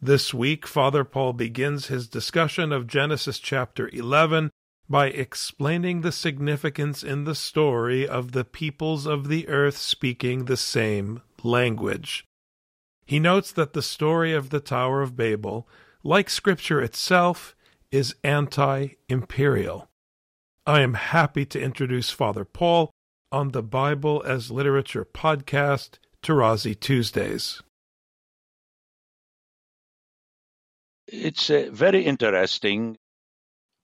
This week, Father Paul begins his discussion of Genesis chapter 11 by explaining the significance in the story of the peoples of the earth speaking the same language. He notes that the story of the Tower of Babel, like Scripture itself, is anti imperial. I am happy to introduce Father Paul on the Bible as Literature podcast, Tarazi Tuesdays. It's a very interesting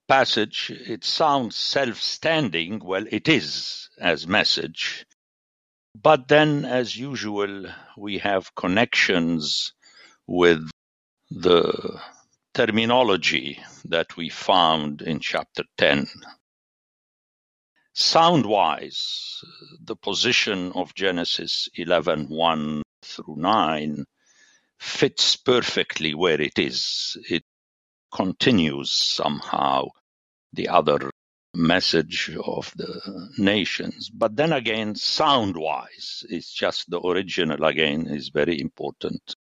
passage. It sounds self standing. Well, it is as message. But then, as usual, we have connections with the terminology that we found in chapter 10 Sound wise, the position of Genesis 11 1 through 9 fits perfectly where it is. It continues somehow the other message of the nations. But then again, sound wise, it's just the original again is very important.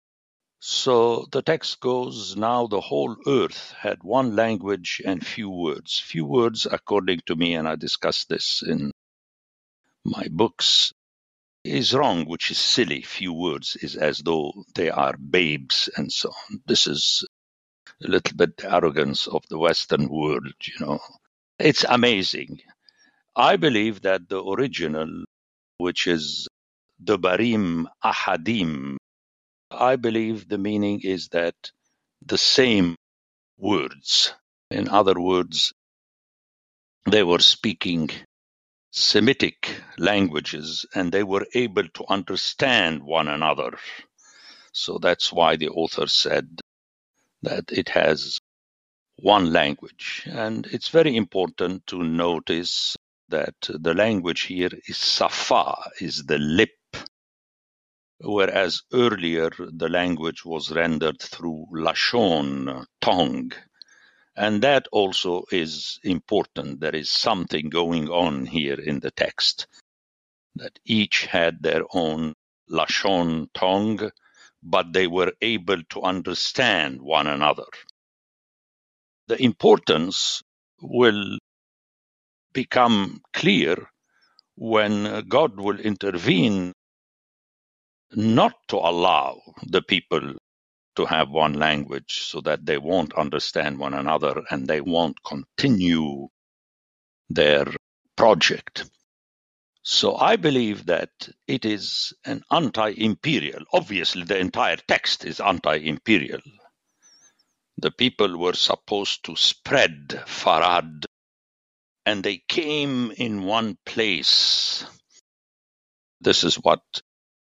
So the text goes Now the whole earth had one language and few words. Few words, according to me, and I discuss this in my books, is wrong, which is silly. Few words is as though they are babes and so on. This is a little bit arrogance of the Western world, you know. It's amazing. I believe that the original, which is the Barim Ahadim, I believe the meaning is that the same words, in other words, they were speaking Semitic languages and they were able to understand one another. So that's why the author said that it has one language. And it's very important to notice that the language here is Safa, is the lip whereas earlier the language was rendered through Lashon, tongue. And that also is important. There is something going on here in the text that each had their own Lashon tongue, but they were able to understand one another. The importance will become clear when God will intervene not to allow the people to have one language so that they won't understand one another and they won't continue their project. So I believe that it is an anti-imperial. Obviously, the entire text is anti-imperial. The people were supposed to spread Farad and they came in one place. This is what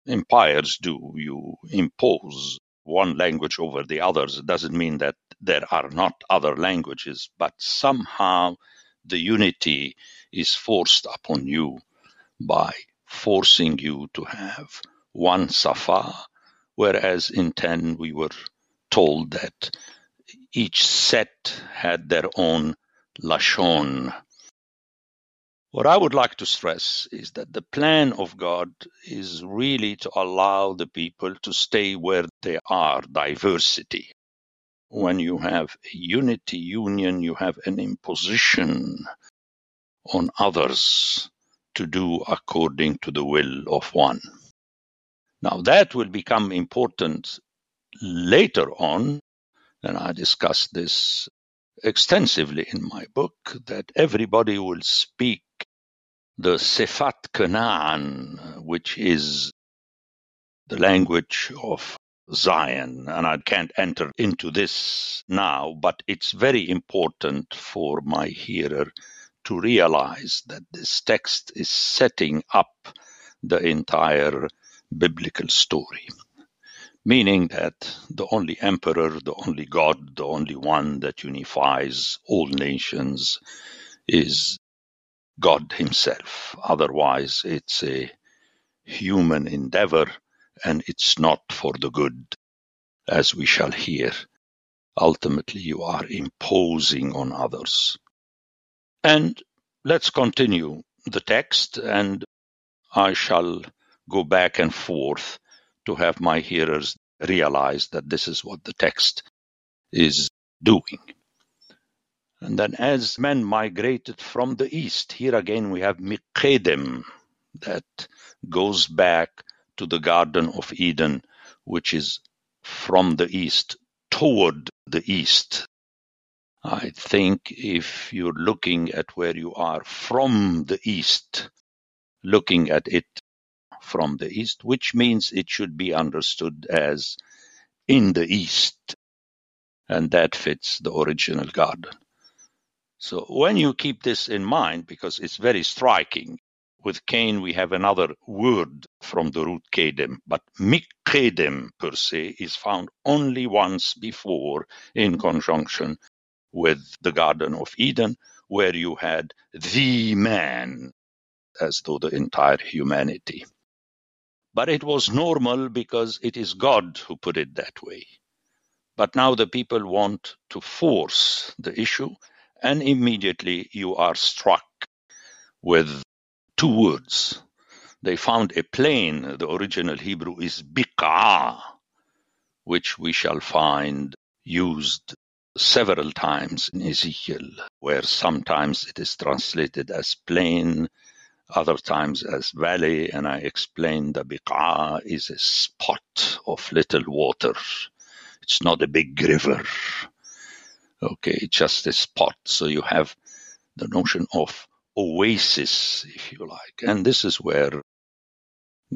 empires do. You impose one language over the others. Doesn't mean that there are not other languages, but somehow the unity is forced upon you by forcing you to have one Safa, whereas in 10 we were told that each set had their own Lashon, what I would like to stress is that the plan of God is really to allow the people to stay where they are, diversity. When you have a unity union, you have an imposition on others to do according to the will of one. Now, that will become important later on, and I discuss this extensively in my book, that everybody will speak the Sefat Canaan, which is the language of Zion. And I can't enter into this now, but it's very important for my hearer to realize that this text is setting up the entire biblical story. meaning that the only emperor, the only God, the only one that unifies all nations is God Himself. Otherwise, it's a human endeavor and it's not for the good, as we shall hear. Ultimately, you are imposing on others. And let's continue the text, and I shall go back and forth to have my hearers realize that this is what the text is doing. And then as men migrated from the east, here again we have Mikedem that goes back to the Garden of Eden, which is from the east toward the east. I think if you're looking at where you are from the east, looking at it from the east, which means it should be understood as in the east, and that fits the original garden. So when you keep this in mind, because it's very striking, with Cain we have another word from the root kedem, but mikedem per se is found only once before in conjunction with the Garden of Eden, where you had the man, as though the entire humanity. But it was normal because it is God who put it that way. But now the people want to force the issue and immediately you are struck with two words. They found a plane, the original Hebrew is biqa, which we shall find used several times in Ezekiel, where sometimes it is translated as plain, other times as valley, and I explained the biqa is a spot of little water. It's not a big river. Okay, just a spot. So you have the notion of oasis, if you like. And this is where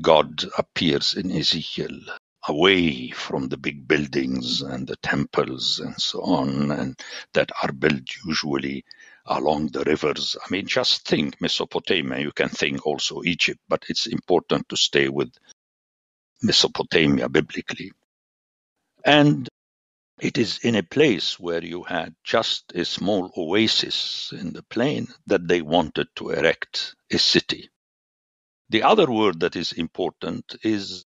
God appears in Ezekiel, away from the big buildings and the temples and so on, and that are built usually along the rivers. I mean, just think Mesopotamia. You can think also Egypt, but it's important to stay with Mesopotamia biblically. And it is in a place where you had just a small oasis in the plain that they wanted to erect a city. The other word that is important is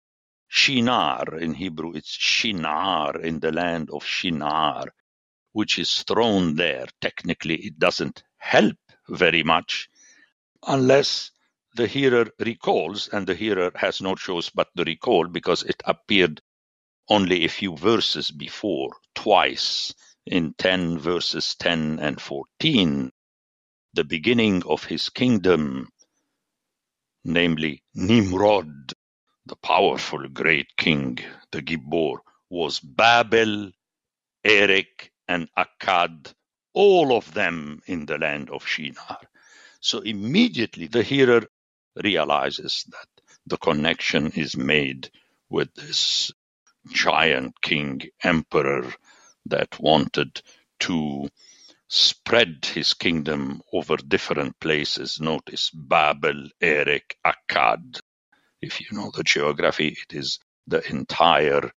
Shinar. In Hebrew, it's Shinar in the land of Shinar, which is thrown there. Technically, it doesn't help very much unless the hearer recalls, and the hearer has no choice but to recall because it appeared only a few verses before, twice in 10 verses 10 and 14, the beginning of his kingdom, namely Nimrod, the powerful great king, the Gibbor, was Babel, Erech, and Akkad, all of them in the land of Shinar. So immediately the hearer realizes that the connection is made with this giant king emperor that wanted to spread his kingdom over different places. Notice Babel, Erech, Akkad. If you know the geography, it is the entire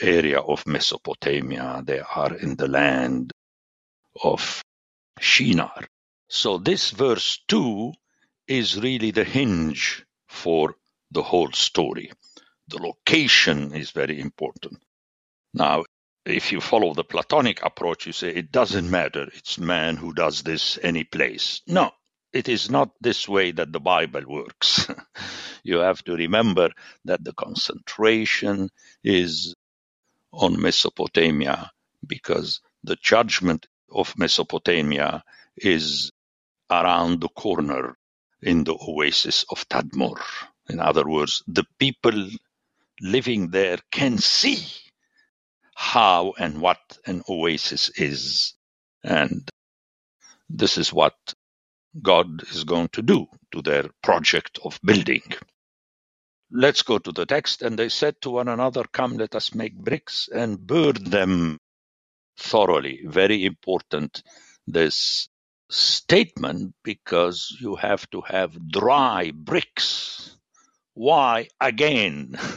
area of Mesopotamia. They are in the land of Shinar. So this verse 2 is really the hinge for the whole story the location is very important. Now, if you follow the Platonic approach, you say it doesn't matter. It's man who does this any place. No, it is not this way that the Bible works. you have to remember that the concentration is on Mesopotamia because the judgment of Mesopotamia is around the corner in the oasis of Tadmor. In other words, the people living there can see how and what an oasis is. And this is what God is going to do to their project of building. Let's go to the text. And they said to one another, Come, let us make bricks and burn them thoroughly. Very important, this statement, because you have to have dry bricks. Why again?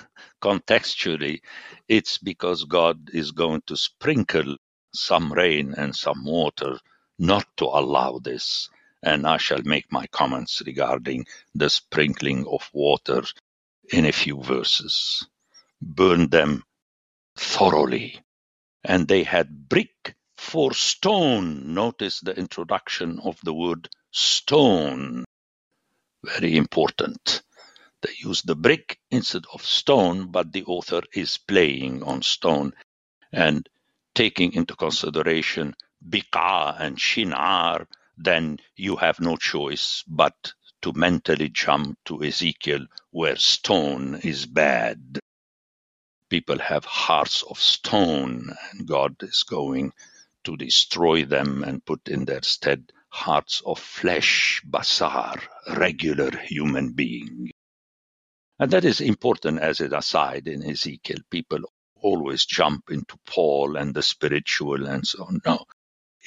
contextually, it's because God is going to sprinkle some rain and some water not to allow this. And I shall make my comments regarding the sprinkling of water in a few verses. Burn them thoroughly. And they had brick for stone. Notice the introduction of the word stone. Very important. They use the brick instead of stone, but the author is playing on stone and taking into consideration biqa and shinar, then you have no choice but to mentally jump to Ezekiel where stone is bad. People have hearts of stone, and God is going to destroy them and put in their stead hearts of flesh, basar, regular human being. And that is important as an aside in Ezekiel. People always jump into Paul and the spiritual and so on. No.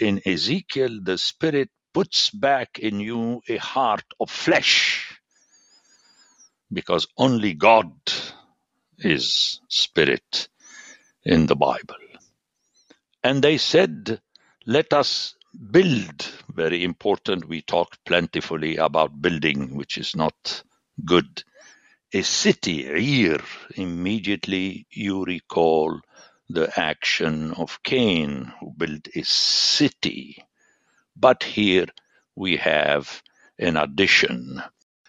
In Ezekiel, the spirit puts back in you a heart of flesh because only God is spirit in the Bible. And they said, let us build. Very important. We talked plentifully about building, which is not good. A city, here, immediately you recall the action of Cain, who built a city. But here we have an addition.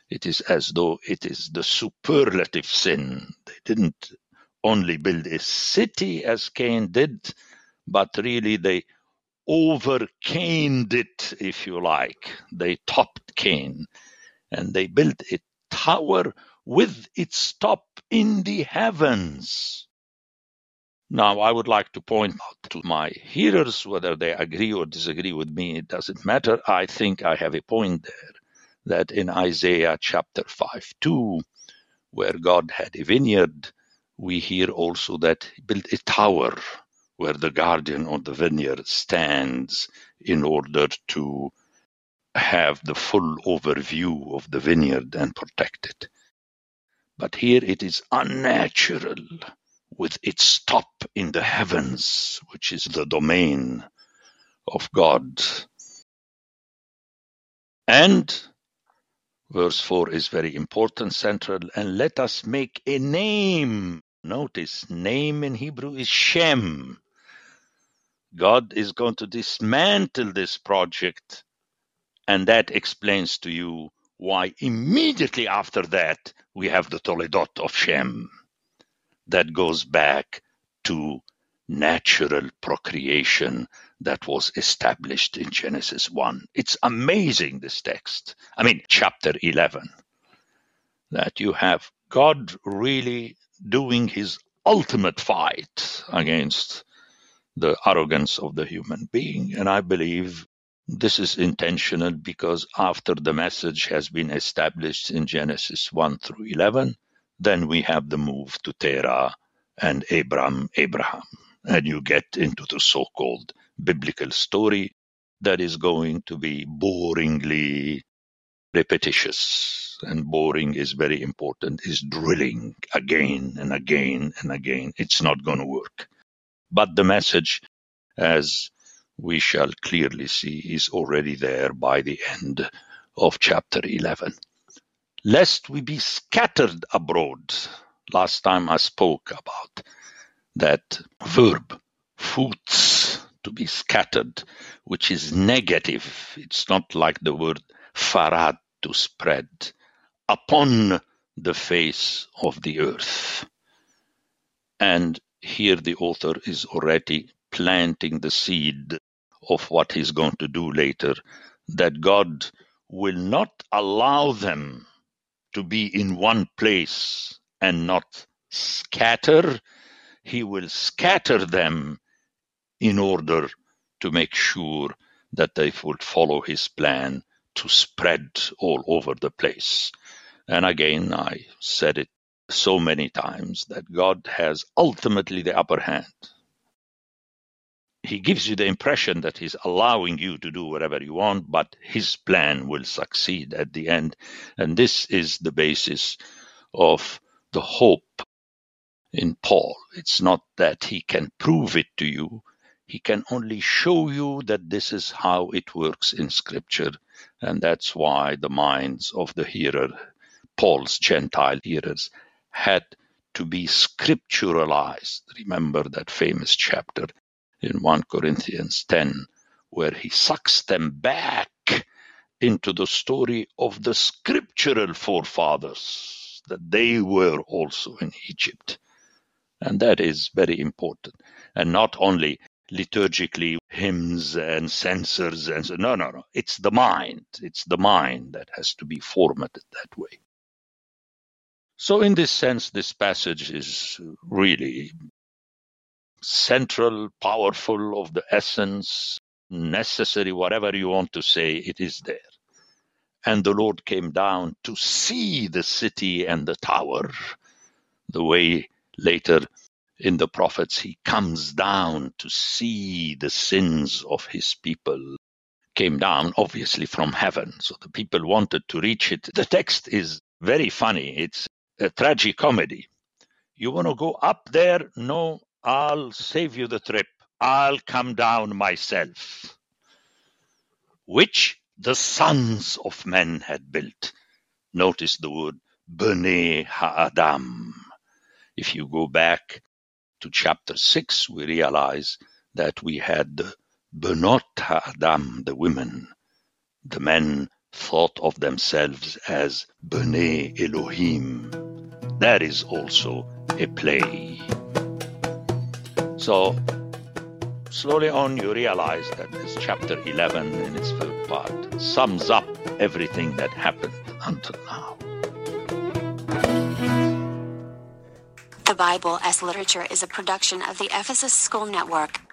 It is as though it is the superlative sin. They didn't only build a city as Cain did, but really they overcaned it, if you like. They topped Cain and they built a tower with its top in the heavens. Now, I would like to point out to my hearers, whether they agree or disagree with me, it doesn't matter. I think I have a point there that in Isaiah chapter 5 2, where God had a vineyard, we hear also that he built a tower where the guardian of the vineyard stands in order to have the full overview of the vineyard and protect it. But here it is unnatural with its top in the heavens, which is the domain of God. And verse 4 is very important, central, and let us make a name. Notice, name in Hebrew is Shem. God is going to dismantle this project. And that explains to you why immediately after that we have the Toledot of Shem that goes back to natural procreation that was established in Genesis 1. It's amazing, this text. I mean, chapter 11, that you have God really doing his ultimate fight against the arrogance of the human being. And I believe this is intentional because after the message has been established in Genesis 1 through 11, then we have the move to Terah and Abram, Abraham. And you get into the so called biblical story that is going to be boringly repetitious. And boring is very important, is drilling again and again and again. It's not going to work. But the message, as we shall clearly see, is already there by the end of chapter 11. Lest we be scattered abroad. Last time I spoke about that verb, foots, to be scattered, which is negative. It's not like the word farad, to spread, upon the face of the earth. And here the author is already planting the seed of what he's going to do later, that God will not allow them to be in one place and not scatter. He will scatter them in order to make sure that they would follow his plan to spread all over the place. And again, I said it so many times that God has ultimately the upper hand. He gives you the impression that He's allowing you to do whatever you want, but His plan will succeed at the end. And this is the basis of the hope in Paul. It's not that he can prove it to you, he can only show you that this is how it works in Scripture. And that's why the minds of the hearer, Paul's Gentile hearers, had to be scripturalized. Remember that famous chapter in 1 Corinthians 10, where he sucks them back into the story of the scriptural forefathers, that they were also in Egypt. And that is very important. And not only liturgically hymns and censers and so no no no it's the mind it's the mind that has to be formatted that way so in this sense this passage is really central powerful of the essence necessary whatever you want to say it is there and the lord came down to see the city and the tower the way later in the prophets, he comes down to see the sins of his people. Came down, obviously, from heaven. So the people wanted to reach it. The text is very funny. It's a tragic comedy You want to go up there? No, I'll save you the trip. I'll come down myself. Which the sons of men had built. Notice the word B'nai Ha'adam. If you go back to chapter 6, we realize that we had Benot Adam, the women. The men thought of themselves as B'nai Elohim. That is also a play. So, slowly on, you realize that this chapter 11 in its third part sums up everything that happened until now. The Bible as Literature is a production of the Ephesus School Network.